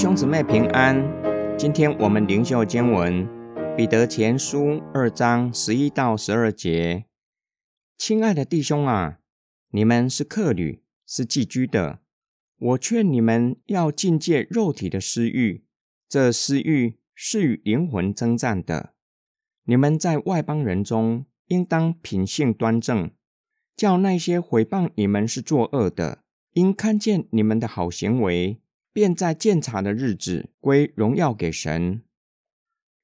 兄姊妹平安，今天我们灵修经文彼得前书二章十一到十二节。亲爱的弟兄啊，你们是客旅，是寄居的。我劝你们要禁戒肉体的私欲，这私欲是与灵魂征战的。你们在外邦人中，应当品性端正，叫那些毁谤你们是作恶的，因看见你们的好行为。便在鉴察的日子归荣耀给神。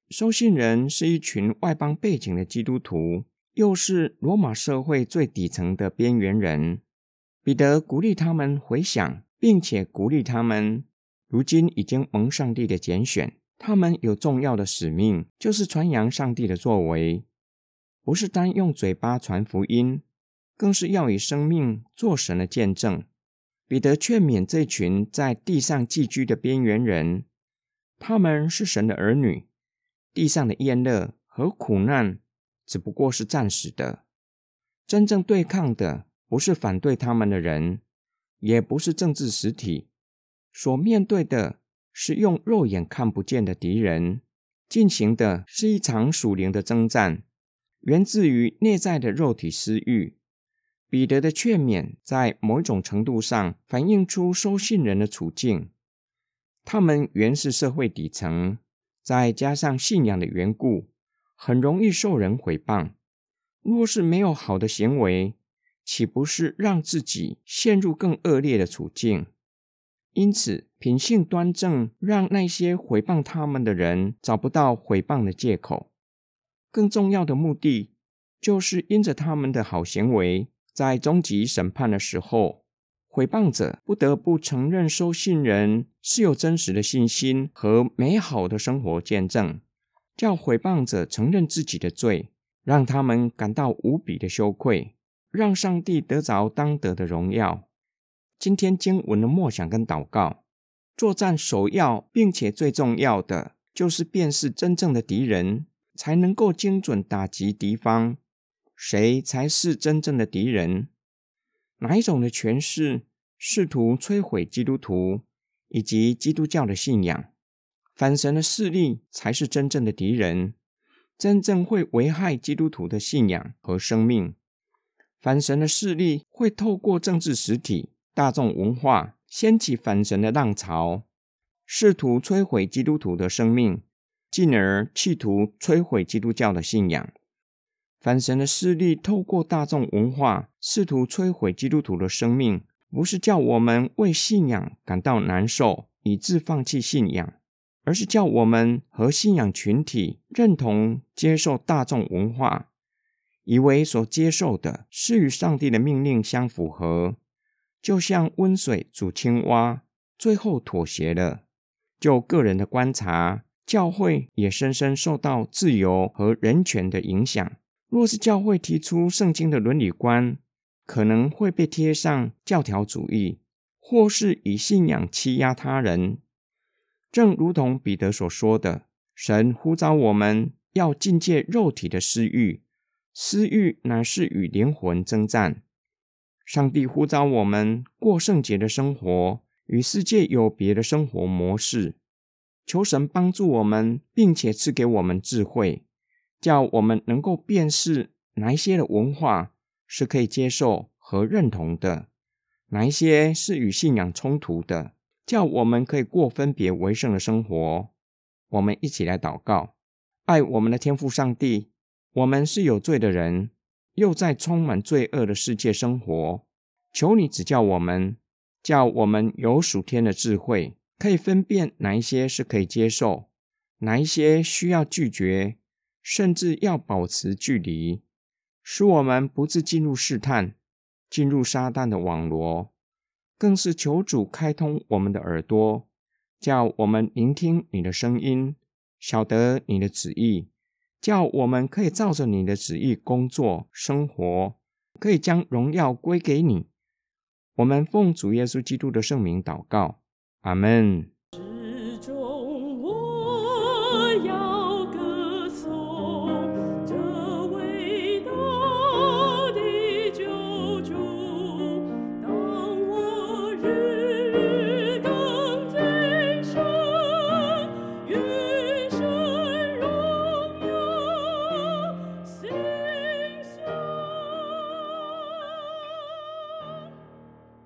收信人是一群外邦背景的基督徒，又是罗马社会最底层的边缘人。彼得鼓励他们回想，并且鼓励他们，如今已经蒙上帝的拣选，他们有重要的使命，就是传扬上帝的作为，不是单用嘴巴传福音，更是要以生命做神的见证。彼得劝勉这群在地上寄居的边缘人，他们是神的儿女，地上的厌乐和苦难只不过是暂时的。真正对抗的不是反对他们的人，也不是政治实体，所面对的是用肉眼看不见的敌人，进行的是一场属灵的征战，源自于内在的肉体私欲。彼得的劝勉在某种程度上反映出收信人的处境。他们原是社会底层，再加上信仰的缘故，很容易受人毁谤。若是没有好的行为，岂不是让自己陷入更恶劣的处境？因此，品性端正，让那些毁谤他们的人找不到毁谤的借口。更重要的目的，就是因着他们的好行为。在终极审判的时候，毁谤者不得不承认收信人是有真实的信心和美好的生活见证，叫毁谤者承认自己的罪，让他们感到无比的羞愧，让上帝得着当得的荣耀。今天经文的默想跟祷告，作战首要并且最重要的，就是辨识真正的敌人，才能够精准打击敌方。谁才是真正的敌人？哪一种的诠释试图摧毁基督徒以及基督教的信仰？反神的势力才是真正的敌人，真正会危害基督徒的信仰和生命。反神的势力会透过政治实体、大众文化掀起反神的浪潮，试图摧毁基督徒的生命，进而企图摧毁基督教的信仰。反神的势力透过大众文化试图摧毁基督徒的生命，不是叫我们为信仰感到难受以致放弃信仰，而是叫我们和信仰群体认同接受大众文化，以为所接受的是与上帝的命令相符合，就像温水煮青蛙，最后妥协了。就个人的观察，教会也深深受到自由和人权的影响。若是教会提出圣经的伦理观，可能会被贴上教条主义，或是以信仰欺压他人。正如同彼得所说的，神呼召我们要禁戒肉体的私欲，私欲乃是与灵魂征战。上帝呼召我们过圣洁的生活，与世界有别的生活模式。求神帮助我们，并且赐给我们智慧。叫我们能够辨识哪一些的文化是可以接受和认同的，哪一些是与信仰冲突的，叫我们可以过分别为圣的生活。我们一起来祷告：爱我们的天父上帝，我们是有罪的人，又在充满罪恶的世界生活。求你指教我们，叫我们有属天的智慧，可以分辨哪一些是可以接受，哪一些需要拒绝。甚至要保持距离，使我们不致进入试探，进入撒旦的网罗。更是求主开通我们的耳朵，叫我们聆听你的声音，晓得你的旨意，叫我们可以照着你的旨意工作生活，可以将荣耀归给你。我们奉主耶稣基督的圣名祷告，阿门。